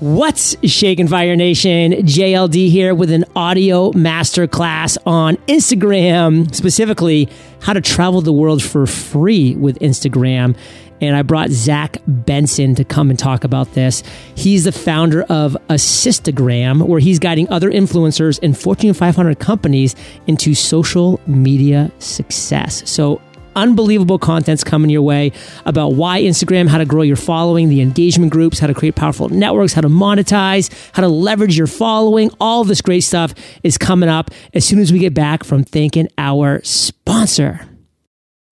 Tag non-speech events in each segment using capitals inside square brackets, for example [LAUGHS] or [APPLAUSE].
What's shaking Fire Nation? JLD here with an audio masterclass on Instagram, specifically how to travel the world for free with Instagram. And I brought Zach Benson to come and talk about this. He's the founder of Assistagram, where he's guiding other influencers and Fortune 500 companies into social media success. So unbelievable contents coming your way about why Instagram, how to grow your following, the engagement groups, how to create powerful networks, how to monetize, how to leverage your following. All this great stuff is coming up as soon as we get back from thanking our sponsor.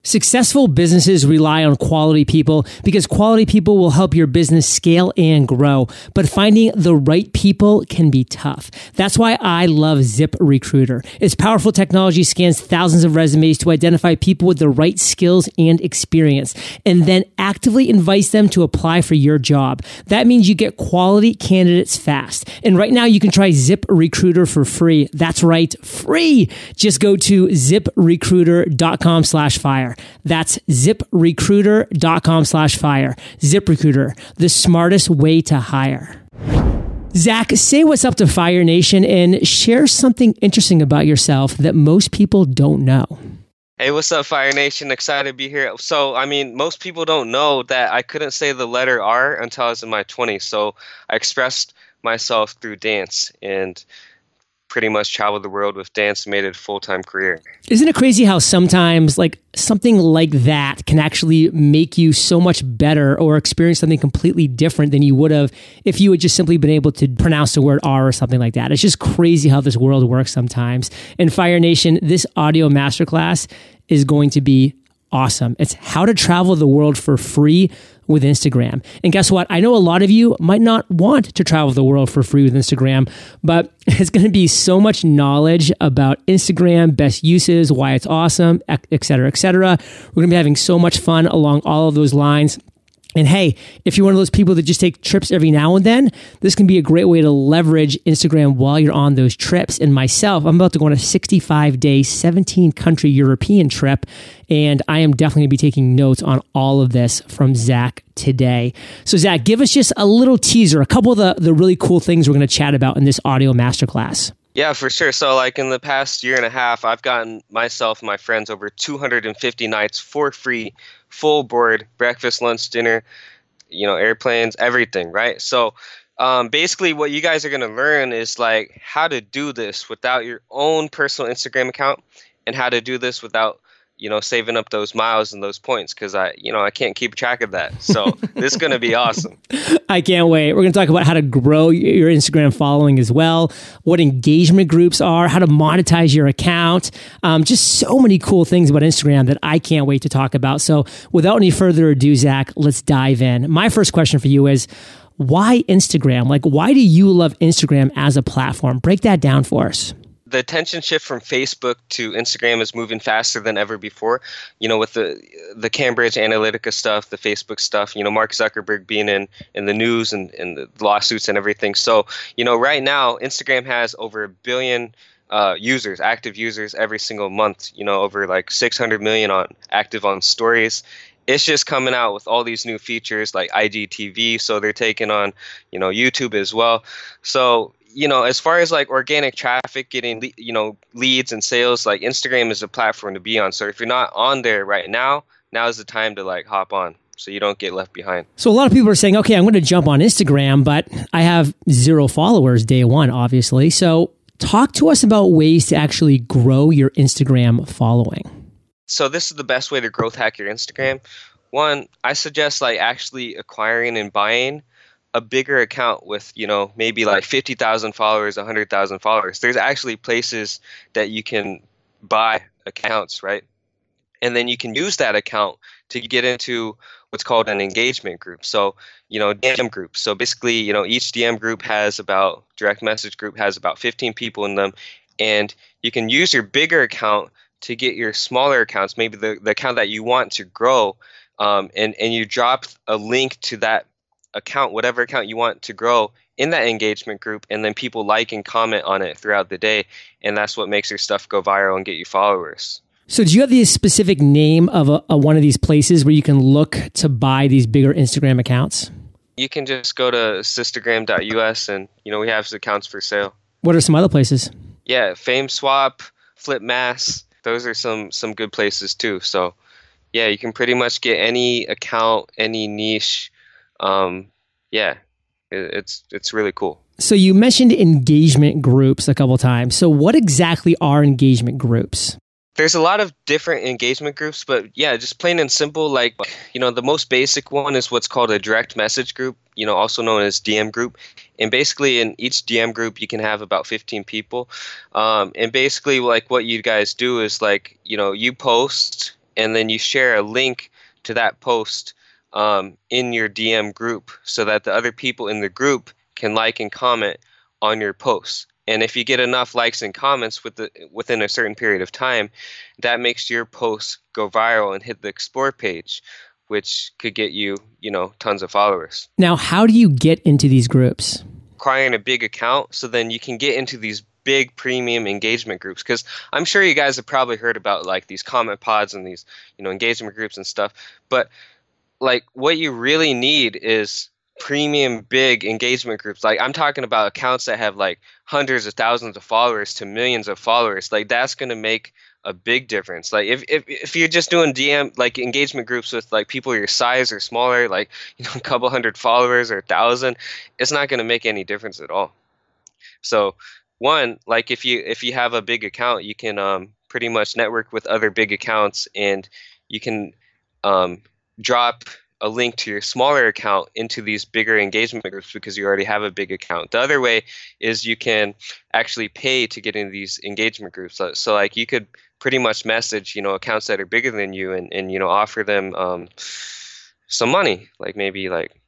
Successful businesses rely on quality people because quality people will help your business scale and grow. But finding the right people can be tough. That's why I love Zip Recruiter. Its powerful technology scans thousands of resumes to identify people with the right skills and experience and then actively invites them to apply for your job. That means you get quality candidates fast. And right now you can try Zip Recruiter for free. That's right, free. Just go to ziprecruiter.com slash fire. That's ziprecruiter.com slash fire. ZipRecruiter, the smartest way to hire. Zach, say what's up to Fire Nation and share something interesting about yourself that most people don't know. Hey, what's up, Fire Nation? Excited to be here. So, I mean, most people don't know that I couldn't say the letter R until I was in my 20s. So, I expressed myself through dance. And pretty much traveled the world with dance made it a full time career. Isn't it crazy how sometimes like something like that can actually make you so much better or experience something completely different than you would have if you had just simply been able to pronounce the word R or something like that. It's just crazy how this world works sometimes. And Fire Nation, this audio masterclass is going to be awesome. It's how to travel the world for free with Instagram. And guess what? I know a lot of you might not want to travel the world for free with Instagram, but [LAUGHS] it's going to be so much knowledge about Instagram, best uses, why it's awesome, et cetera, et cetera. We're going to be having so much fun along all of those lines. And hey, if you're one of those people that just take trips every now and then, this can be a great way to leverage Instagram while you're on those trips. And myself, I'm about to go on a 65 day, 17 country European trip. And I am definitely going to be taking notes on all of this from Zach today. So, Zach, give us just a little teaser, a couple of the, the really cool things we're going to chat about in this audio masterclass. Yeah, for sure. So, like in the past year and a half, I've gotten myself and my friends over 250 nights for free full board, breakfast, lunch, dinner, you know, airplanes, everything, right? So um, basically what you guys are going to learn is like how to do this without your own personal Instagram account and how to do this without you know saving up those miles and those points because i you know i can't keep track of that. So [LAUGHS] this is going to be awesome. I can't wait. We're going to talk about how to grow your instagram following as well what engagement groups are how to monetize your account um, just so many cool things about instagram that i can't wait to talk about. So without any further ado zach let's dive in. My first question for you is why instagram? Like why do you love instagram as a platform? Break that down for us the attention shift from Facebook to Instagram is moving faster than ever before. You know, with the the Cambridge Analytica stuff, the Facebook stuff. You know, Mark Zuckerberg being in in the news and, and the lawsuits and everything. So, you know, right now Instagram has over a billion uh, users, active users every single month. You know, over like 600 million on active on stories. It's just coming out with all these new features like IGTV. So they're taking on, you know, YouTube as well. So you know, as far as like organic traffic, getting you know leads and sales, like Instagram is a platform to be on. So if you're not on there right now, now is the time to like hop on so you don't get left behind. So a lot of people are saying, okay, I'm going to jump on Instagram, but I have zero followers day one, obviously. So talk to us about ways to actually grow your Instagram following. So this is the best way to growth hack your Instagram. One, I suggest like actually acquiring and buying a bigger account with you know maybe like 50,000 followers 100,000 followers. There's actually places that you can buy accounts right? And then you can use that account to get into what's called an engagement group. So you know dm group. So basically you know each dm group has about direct message group has about 15 people in them. And you can use your bigger account to get your smaller accounts maybe the, the account that you want to grow um, and and you drop a link to that account, whatever account you want to grow in that engagement group, and then people like and comment on it throughout the day, and that's what makes your stuff go viral and get you followers. So, do you have the specific name of a, a one of these places where you can look to buy these bigger Instagram accounts? You can just go to assistagram.us and you know we have accounts for sale. What are some other places? Yeah, fame FameSwap, FlipMass. Those are some some good places too. So yeah, you can pretty much get any account, any niche. Um, yeah, it, it's it's really cool. So you mentioned engagement groups a couple times. So what exactly are engagement groups? There's a lot of different engagement groups, but yeah, just plain and simple. Like you know, the most basic one is what's called a direct message group. You know, also known as DM group. And basically, in each DM group, you can have about 15 people. Um, and basically, like what you guys do is like you know, you post and then you share a link to that post um, in your DM group so that the other people in the group can like and comment on your posts. And if you get enough likes and comments with the, within a certain period of time, that makes your posts go viral and hit the explore page, which could get you, you know, tons of followers. Now, how do you get into these groups? Acquiring a big account so then you can get into these big premium engagement groups because i'm sure you guys have probably heard about like these comment pods and these you know engagement groups and stuff but like what you really need is premium big engagement groups. Like i'm talking about accounts that have like hundreds of thousands of followers to millions of followers. Like that's going to make a big difference. Like if, if if you're just doing dm like engagement groups with like people your size or smaller like [LAUGHS] you know a couple hundred followers or a thousand it's not going to make any difference at all. So one like if you if you have a big account you can um, pretty much network with other big accounts and you can um, drop a link to your smaller account into these bigger engagement groups because you already have a big account. The other way is you can actually pay to get into these engagement groups. So, so like you could pretty much message, you know, accounts that are bigger than you and, and you know, offer them um, some money, like maybe like,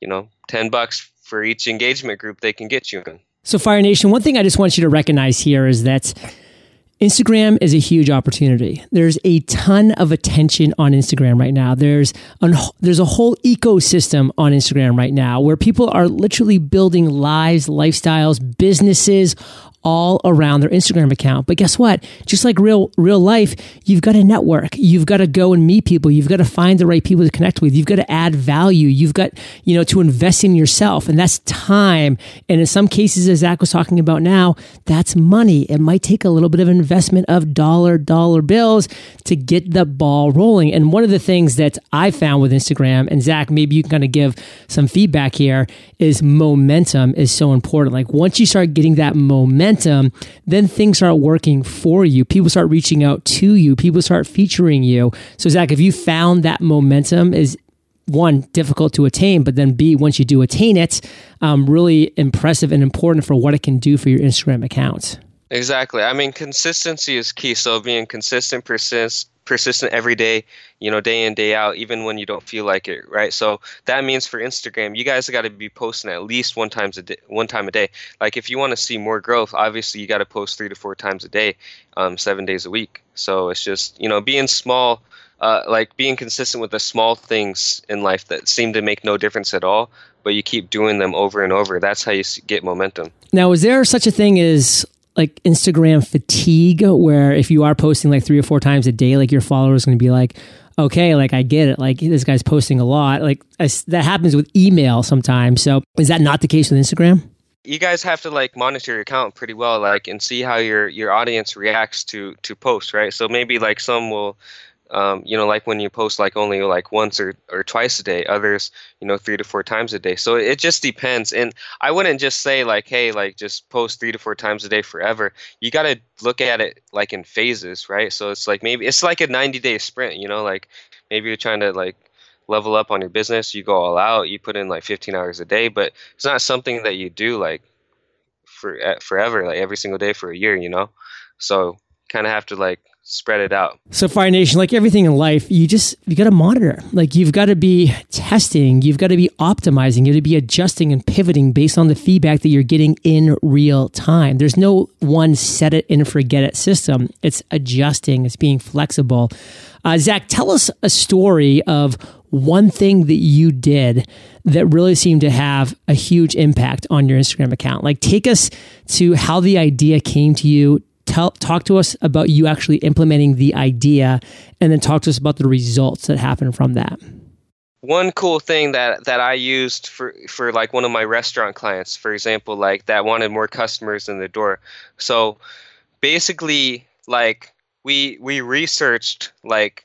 you know, 10 bucks for each engagement group they can get you in. So, Fire Nation, one thing I just want you to recognize here is that Instagram is a huge opportunity. There's a ton of attention on Instagram right now. There's an, there's a whole ecosystem on Instagram right now where people are literally building lives, lifestyles, businesses all around their Instagram account. But guess what? Just like real real life, you've got to network. You've got to go and meet people. You've got to find the right people to connect with. You've got to add value. You've got, you know, to invest in yourself. And that's time. And in some cases, as Zach was talking about now, that's money. It might take a little bit of investment of dollar, dollar bills to get the ball rolling. And one of the things that I found with Instagram, and Zach, maybe you can kind of give some feedback here, is momentum is so important. Like once you start getting that momentum, momentum, then things start working for you. People start reaching out to you. People start featuring you. So, Zach, if you found that momentum is one difficult to attain, but then B, once you do attain it, um, really impressive and important for what it can do for your Instagram account. Exactly. I mean, consistency is key. So being consistent, persist, persistent every day, you know, day in, day out, even when you don't feel like it, right? So that means for Instagram, you guys got to be posting at least one times a day, one time a day. Like if you want to see more growth, obviously you got to post three to four times a day, um, seven days a week. So it's just, you know, being small, uh, like being consistent with the small things in life that seem to make no difference at all, but you keep doing them over and over. That's how you get momentum. Now, is there such a thing as like Instagram fatigue where if you are posting like three or four times a day, like your followers going to be like, okay, like I get it. Like this guy's posting a lot. Like I, that happens with email sometimes. So is that not the case with Instagram? You guys have to like monitor your account pretty well, like and see how your your audience reacts to to posts, right? So maybe like some will um, you know, like when you post like only like once or, or twice a day, others, you know, three to four times a day. So it just depends. And I wouldn't just say like, hey, like just post three to four times a day forever. You got to look at it like in phases, right? So it's like maybe it's like a 90 day sprint, you know, like maybe you're trying to like level up on your business, you go all out, you put in like 15 hours a day, but it's not something that you do like for forever, like every single day for a year, you know? So kind of have to like spread it out. So Fire Nation, like everything in life, you just you got to monitor. Like you've got to be testing, you've got to be optimizing, you got to be adjusting and pivoting based on the feedback that you're getting in real time. There's no one set it and forget it system. It's adjusting, it's being flexible. Uh, Zach, tell us a story of one thing that you did that really seemed to have a huge impact on your Instagram account. Like take us to how the idea came to you tell, talk to us about you actually implementing the idea and then talk to us about the results that happen from that. one cool thing that that I used for for like one of my restaurant clients, for example, like that wanted more customers in the door. So basically, like we we researched like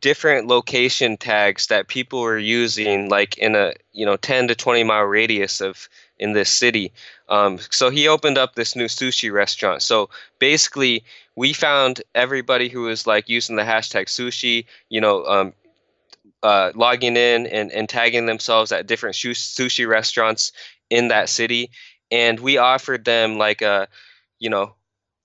different location tags that people were using, like in a you know 10 to 20 mile radius of in this city. Um, so he opened up this new sushi restaurant. So basically, we found everybody who was like using the hashtag sushi, you know, um, uh, logging in and, and tagging themselves at different sushi restaurants in that city. And we offered them like a, you know,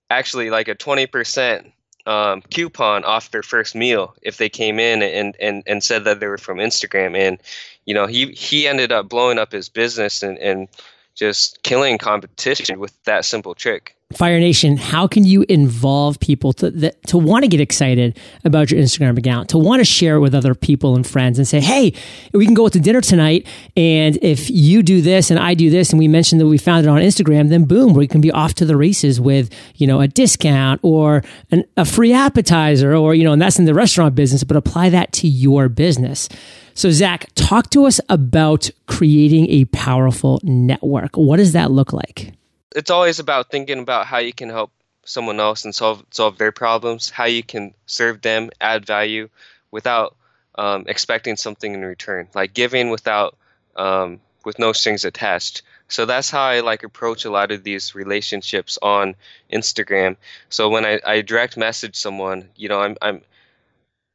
actually like a 20% um, coupon off their first meal if they came in and, and, and said that they were from Instagram. And, you know, he, he ended up blowing up his business and, and just killing competition with that simple trick. Fire Nation, how can you involve people to that, to want to get excited about your Instagram account, to want to share it with other people and friends, and say, "Hey, we can go out to dinner tonight, and if you do this and I do this, and we mention that we found it on Instagram, then boom, we can be off to the races with you know a discount or an, a free appetizer, or you know, and that's in the restaurant business, but apply that to your business." So, Zach, talk to us about creating a powerful network. What does that look like? it's always about thinking about how you can help someone else and solve solve their problems, how you can serve them, add value, without um, expecting something in return, like giving without um, with no strings attached. So that's how I like approach a lot of these relationships on Instagram. So when I, I direct message someone, you know, I'm I'm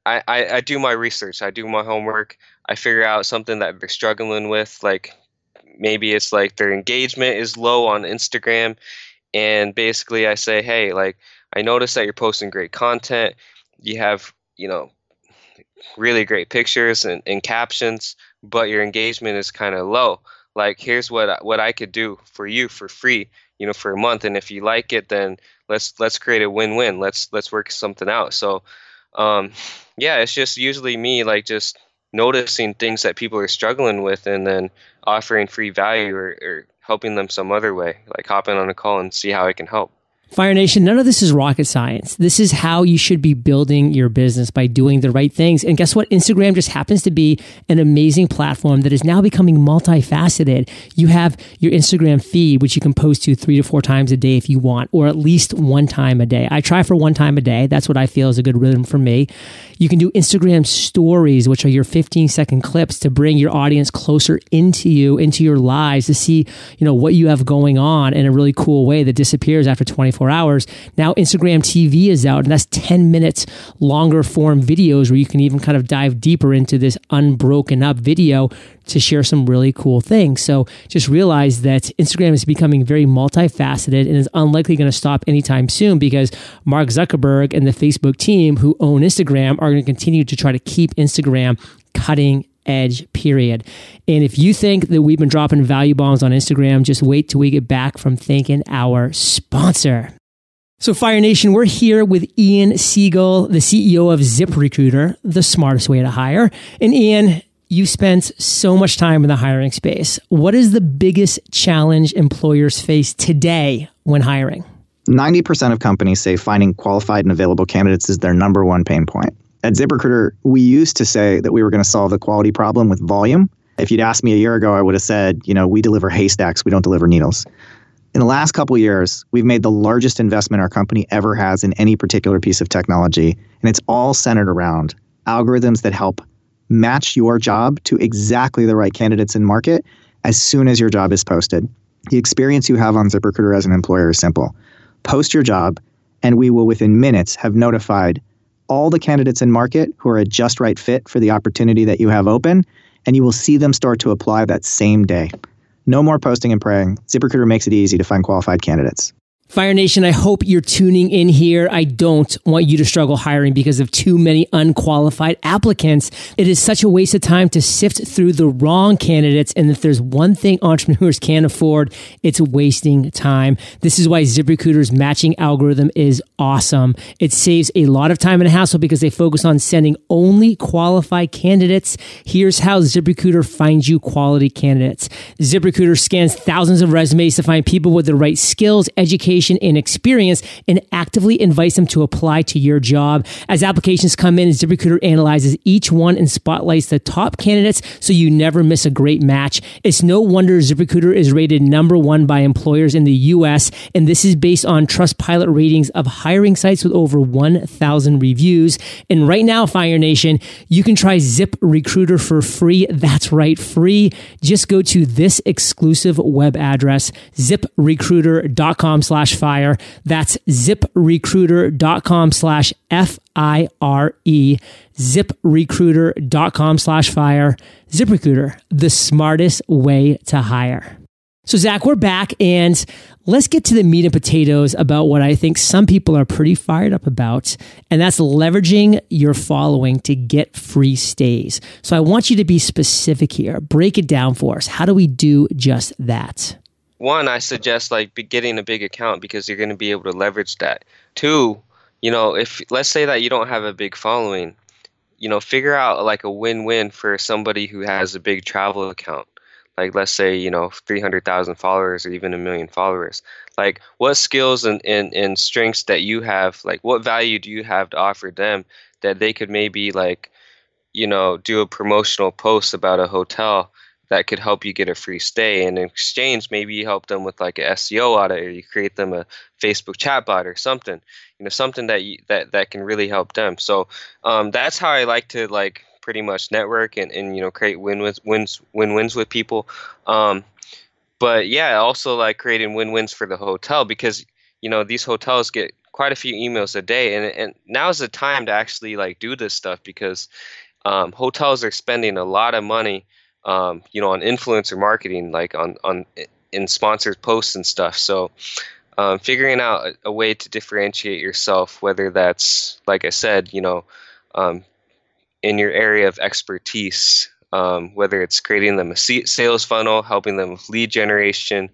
I, I, I do my research, I do my homework, I figure out something that they're struggling with, like maybe it's like their engagement is low on Instagram and basically I say, "Hey, like I noticed that you're posting great content. You have, you know, really great pictures and, and captions, but your engagement is kind of low. Like here's what what I could do for you for free, you know, for a month and if you like it then let's let's create a win-win. Let's let's work something out." So um yeah, it's just usually me like just noticing things that people are struggling with and then offering free value or, or helping them some other way, like hopping on a call and see how I can help. Fire Nation, none of this is rocket science. This is how you should be building your business by doing the right things. And guess what? Instagram just happens to be an amazing platform that is now becoming multifaceted. You have your Instagram feed, which you can post to three to four times a day if you want, or at least one time a day. I try for one time a day. That's what I feel is a good rhythm for me. You can do Instagram stories, which are your 15 second clips to bring your audience closer into you, into your lives to see, you know, what you have going on in a really cool way that disappears after 24 24 hours. Now Instagram TV is out, and that's 10 minutes longer form videos where you can even kind of dive deeper into this unbroken up video to share some really cool things. So just realize that Instagram is becoming very multifaceted and is unlikely going to stop anytime soon because Mark Zuckerberg and the Facebook team who own Instagram are going to continue to try to keep Instagram cutting edge period. And if you think that we've been dropping value bombs on Instagram, just wait till we get back from thanking our sponsor. So, Fire Nation, we're here with Ian Siegel, the CEO of ZipRecruiter, the smartest way to hire. And Ian, you spent so much time in the hiring space. What is the biggest challenge employers face today when hiring? 90% of companies say finding qualified and available candidates is their number one pain point at ZipRecruiter, we used to say that we were going to solve the quality problem with volume. If you'd asked me a year ago, I would have said, you know, we deliver haystacks, we don't deliver needles. In the last couple years, we've made the largest investment our company ever has in any particular piece of technology, and it's all centered around algorithms that help match your job to exactly the right candidates in market as soon as your job is posted. The experience you have on ZipRecruiter as an employer is simple. Post your job, and we will within minutes have notified all the candidates in market who are a just right fit for the opportunity that you have open, and you will see them start to apply that same day. No more posting and praying. ZipRecruiter makes it easy to find qualified candidates. Fire Nation, I hope you're tuning in here. I don't want you to struggle hiring because of too many unqualified applicants. It is such a waste of time to sift through the wrong candidates. And if there's one thing entrepreneurs can't afford, it's wasting time. This is why ZipRecruiter's matching algorithm is awesome. It saves a lot of time and hassle because they focus on sending only qualified candidates. Here's how ZipRecruiter finds you quality candidates. ZipRecruiter scans thousands of resumes to find people with the right skills, education, education and experience and actively invites them to apply to your job. As applications come in, ZipRecruiter analyzes each one and spotlights the top candidates so you never miss a great match. It's no wonder ZipRecruiter is rated number one by employers in the US, and this is based on Trustpilot ratings of hiring sites with over 1,000 reviews. And right now, Fire Nation, you can try Zip Recruiter for free. That's right, free. Just go to this exclusive web address, ziprecruiter.com slash fire. That's ziprecruiter.com slash F I R E, ziprecruiter.com slash fire. ZipRecruiter, the smartest way to hire. So, Zach, we're back and let's get to the meat and potatoes about what I think some people are pretty fired up about, and that's leveraging your following to get free stays. So, I want you to be specific here. Break it down for us. How do we do just that? One, I suggest like getting a big account because you're going to be able to leverage that. Two, you know, if let's say that you don't have a big following, you know, figure out like a win-win for somebody who has a big travel account like let's say you know 300000 followers or even a million followers like what skills and, and, and strengths that you have like what value do you have to offer them that they could maybe like you know do a promotional post about a hotel that could help you get a free stay and in exchange maybe you help them with like a seo audit or you create them a facebook chatbot or something you know something that you, that that can really help them so um, that's how i like to like pretty much network and, and you know create win wins wins win wins with people. Um, but yeah, also like creating win wins for the hotel because you know these hotels get quite a few emails a day, and and now is the time to actually like do this stuff because um, hotels are spending a lot of money, um, you know, on influencer marketing, like on on in sponsored posts and stuff. So. Um, figuring out a, a, way to differentiate yourself, whether that's like I said, you know, um, in your area of expertise, um, whether it's creating them a sales funnel, helping them with lead generation,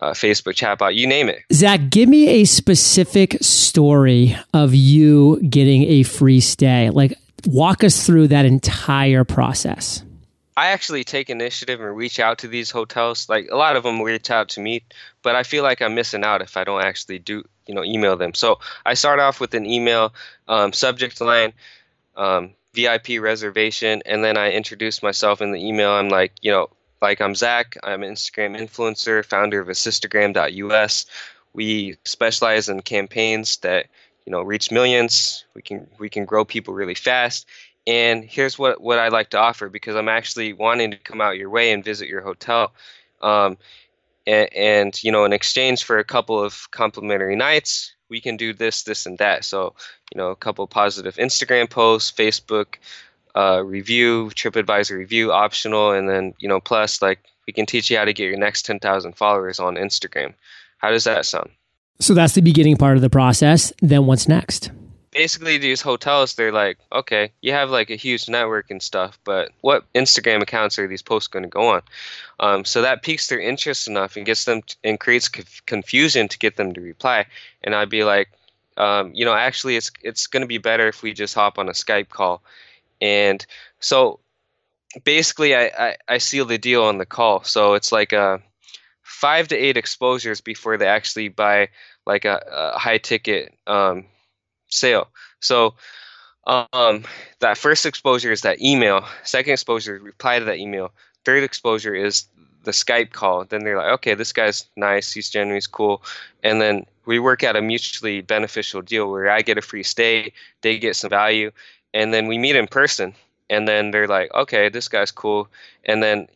uh, Facebook chatbot, you name it. Zach, give me a specific story of you getting a free stay. Like, walk us through that entire process. I actually take initiative and reach out to these hotels. Like a lot of them reach out to me, but I feel like I'm missing out if I don't actually do, you know, email them. So I start off with an email um, subject line um, VIP reservation, and then I introduce myself in the email. I'm like, you know, like I'm Zach. I'm an Instagram influencer, founder of Assistagram.us. We specialize in campaigns that you know reach millions. We can we can grow people really fast. And here's what what I like to offer because I'm actually wanting to come out your way and visit your hotel. Um, and, and you know, in exchange for a couple of complimentary nights, we can do this, this, and that. So, you know, a couple positive Instagram posts, Facebook uh, review, TripAdvisor review, optional, and then you know, plus like we can teach you how to get your next ten thousand followers on Instagram. How does that sound? So that's the beginning part of the process. Then what's next? Basically these hotels they're like okay you have like a huge network and stuff but what instagram accounts are these posts going to go on? Um, so that piques their interest enough and gets them and creates confusion to get them to reply. And i'd be like um, you know actually it's it's going to be better if we just hop on a skype call. And so basically I, I, I seal the deal on the call. So it's like a uh, five to eight exposures before they actually buy like a, a high ticket um, sale. So um, that first exposure is that email. Second exposure, reply to that email. Third exposure is the Skype call. Then they're like, okay, this guy's nice. He's genuine. He's cool. And then we work out a mutually beneficial deal where I get a free stay, they get some value, and then we meet in person. And then they're like, okay, this guy's cool. And then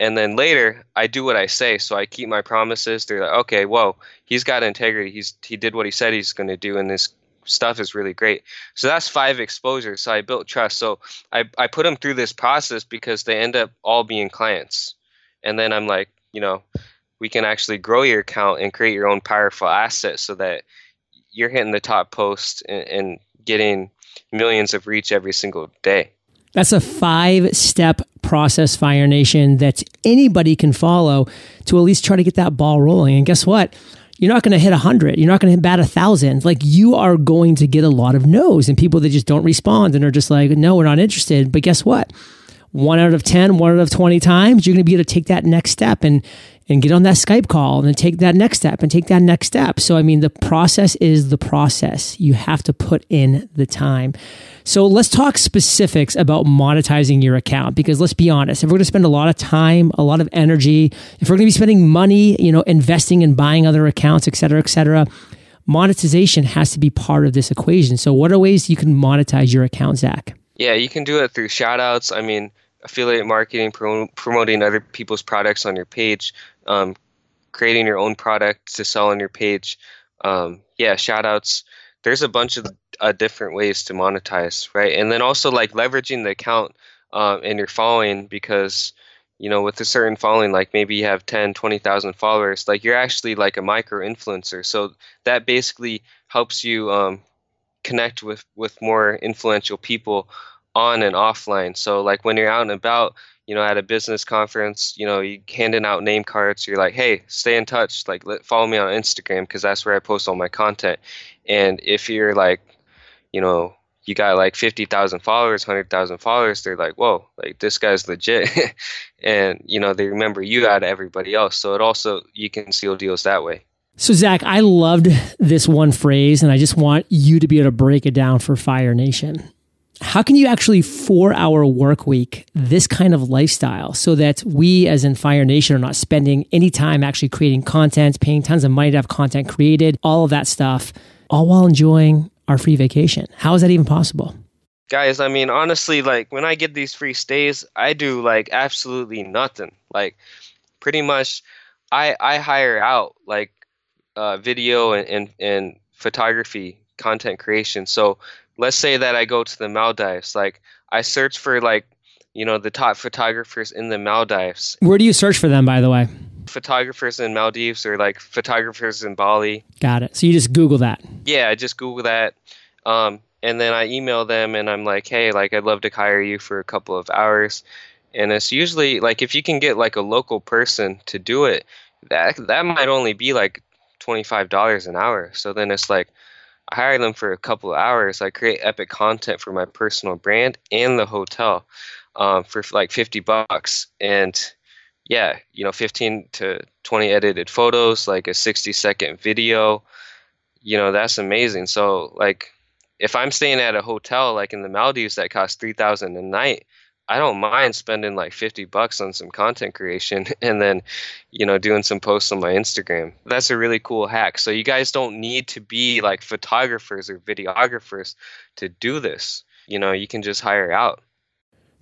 and then later I do what I say, so I keep my promises. They're like, okay, whoa, he's got integrity. He's he did what he said he's going to do, in this stuff is really great. So that's five exposures. So I built trust. So I, I put them through this process because they end up all being clients. And then I'm like, you know, we can actually grow your account and create your own powerful asset so that you're hitting the top post and, and getting millions of reach every single day. That's a five step process, Fire Nation, that anybody can follow to at least try to get that ball rolling. And guess what? You're not going to hit 100 you're not going to bat a thousand. Like you are going to get a lot of no's and people that just don't respond and are just like no we're not interested. But guess what? One out of 10, one out of 20 times, you're going to be able to take that next step and and get on that Skype call and then take that next step and take that next step. So, I mean, the process is the process. You have to put in the time. So, let's talk specifics about monetizing your account because let's be honest, if we're going to spend a lot of time, a lot of energy, if we're going to be spending money, you know, investing and buying other accounts, et cetera, et cetera, monetization has to be part of this equation. So, what are ways you can monetize your account, Zach? Yeah, you can do it through shout outs. I mean, affiliate marketing, promoting other people's products on your page, um, creating your own product to sell on your page. Um, yeah, shout outs. There's a bunch of uh, different ways to monetize, right? And then also like leveraging the account uh, and your following because you know with a certain following like maybe you have 10 20,000 followers like you're actually like a micro influencer so that basically helps you um, connect with with more influential people on and offline so like when you're out and about you know, at a business conference, you know, you handing out name cards. You're like, hey, stay in touch. Like, let, follow me on Instagram because that's where I post all my content. And if you're like, you know, you got like 50,000 followers, 100,000 followers, they're like, whoa, like this guy's legit. [LAUGHS] and, you know, they remember you out of everybody else. So it also, you can seal deals that way. So, Zach, I loved this one phrase, and I just want you to be able to break it down for Fire Nation how can you actually four hour work week this kind of lifestyle so that we as in fire nation are not spending any time actually creating content paying tons of money to have content created all of that stuff all while enjoying our free vacation? How is that even possible? Guys i mean honestly like when i get these free stays i do like absolutely nothing. Like pretty much i i hire out like uh, video and, and and photography content creation. So let's say that I go to the Maldives, like I search for like you know the top photographers in the Maldives. Where do you search for them, by the way? Photographers in Maldives or like photographers in Bali. Got it. So you just Google that. Yeah, I just Google that, um, and then I email them and I'm like, hey, like I'd love to hire you for a couple of hours, and it's usually like if you can get like a local person to do it, that that might only be like twenty five dollars an hour. So then it's like I hire them for a couple of hours. I create epic content for my personal brand and the hotel um, for like 50 bucks. And yeah, you know, 15 to 20 edited photos, like a 60 second video. You know, that's amazing. So, like, if I'm staying at a hotel like in the Maldives that costs 3000 a night, I don't mind spending like 50 bucks on some content creation [LAUGHS] and then, you know, doing some posts on my Instagram. That's a really cool hack. So you guys don't need to be like photographers or videographers to do this. You know, you can just hire out.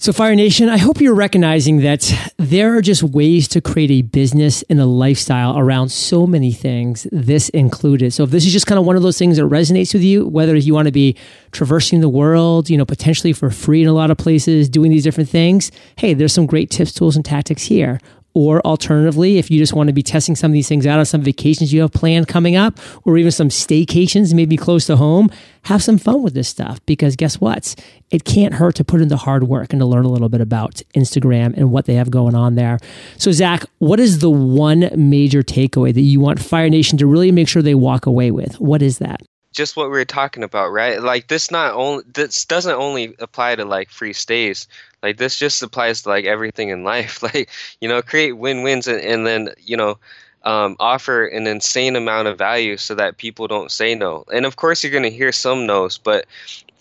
So, Fire Nation, I hope you're recognizing that there are just ways to create a business and a lifestyle around so many things, this included. So, if this is just kind of one of those things that resonates with you, whether you want to be traversing the world, you know, potentially for free in a lot of places, doing these different things, hey, there's some great tips, tools, and tactics here. Or alternatively, if you just want to be testing some of these things out on some vacations you have planned coming up, or even some staycations, maybe close to home, have some fun with this stuff because guess what? It can't hurt to put in the hard work and to learn a little bit about Instagram and what they have going on there. So, Zach, what is the one major takeaway that you want Fire Nation to really make sure they walk away with? What is that? Just what we were talking about, right? Like this not only this doesn't only apply to like free stays. Like this just applies to like everything in life. [LAUGHS] Like you know, create win-wins and, and then you know um, offer an insane amount of value so that people don't say no. And of course, you're going to hear some no's, but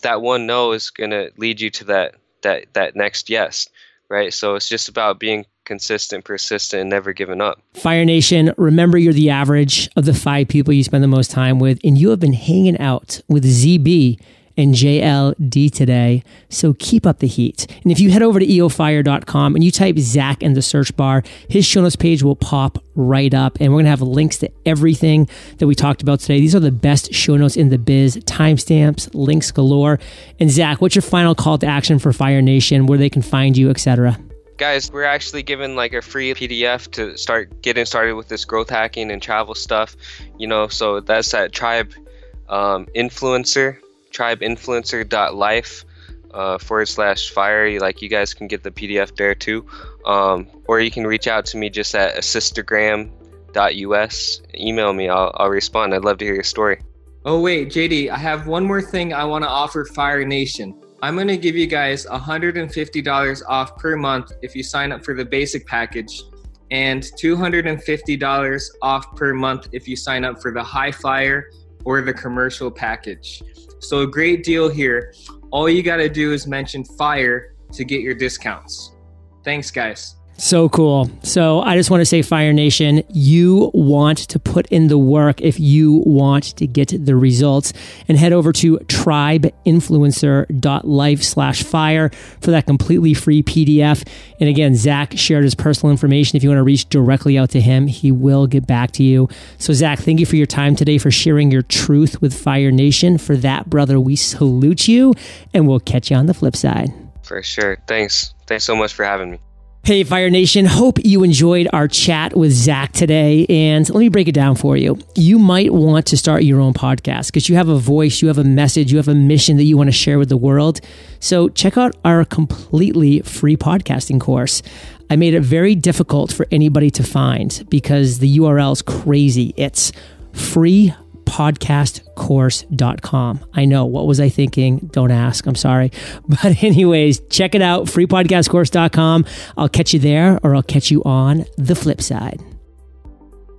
that one no is going to lead you to that that that next yes, right? So it's just about being consistent, persistent, and never giving up. Fire Nation, remember you're the average of the five people you spend the most time with, and you have been hanging out with ZB and JLD today. So keep up the heat. And if you head over to eofire.com and you type Zach in the search bar, his show notes page will pop right up. And we're going to have links to everything that we talked about today. These are the best show notes in the biz, timestamps, links galore. And Zach, what's your final call to action for Fire Nation, where they can find you, etc.? Guys, we're actually giving like a free PDF to start getting started with this growth hacking and travel stuff. You know, so that's at Tribe um, Influencer, tribeinfluencer.life uh, forward slash fire. Like you guys can get the PDF there too, um, or you can reach out to me just at assistagram.us. Email me, I'll, I'll respond. I'd love to hear your story. Oh wait, JD, I have one more thing I want to offer Fire Nation. I'm going to give you guys $150 off per month if you sign up for the basic package and $250 off per month if you sign up for the high flyer or the commercial package. So, a great deal here. All you got to do is mention fire to get your discounts. Thanks, guys. So cool. So I just want to say, Fire Nation, you want to put in the work if you want to get the results and head over to tribeinfluencer.life slash fire for that completely free PDF. And again, Zach shared his personal information. If you want to reach directly out to him, he will get back to you. So Zach, thank you for your time today, for sharing your truth with Fire Nation. For that, brother, we salute you and we'll catch you on the flip side. For sure. Thanks. Thanks so much for having me. Hey, Fire Nation. Hope you enjoyed our chat with Zach today. And let me break it down for you. You might want to start your own podcast because you have a voice, you have a message, you have a mission that you want to share with the world. So check out our completely free podcasting course. I made it very difficult for anybody to find because the URL is crazy. It's free podcastcourse.com. I know. What was I thinking? Don't ask. I'm sorry. [LAUGHS] But, anyways, check it out freepodcastcourse.com. I'll catch you there or I'll catch you on the flip side.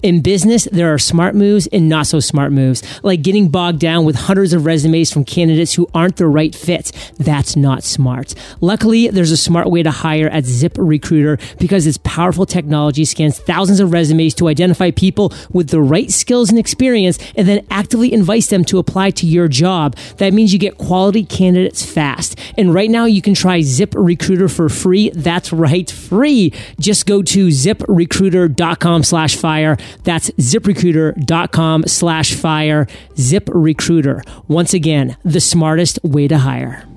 In business, there are smart moves and not so smart moves, like getting bogged down with hundreds of resumes from candidates who aren't the right fit. That's not smart. Luckily, there's a smart way to hire at ZipRecruiter because its powerful technology scans thousands of resumes to identify people with the right skills and experience and then actively invites them to apply to your job. That means you get quality candidates fast. And right now, you can try ZipRecruiter for free. That's right, free. Just go to ziprecruiter.com slash fire. That's ziprecruiter.com slash fire. ZipRecruiter. Once again, the smartest way to hire.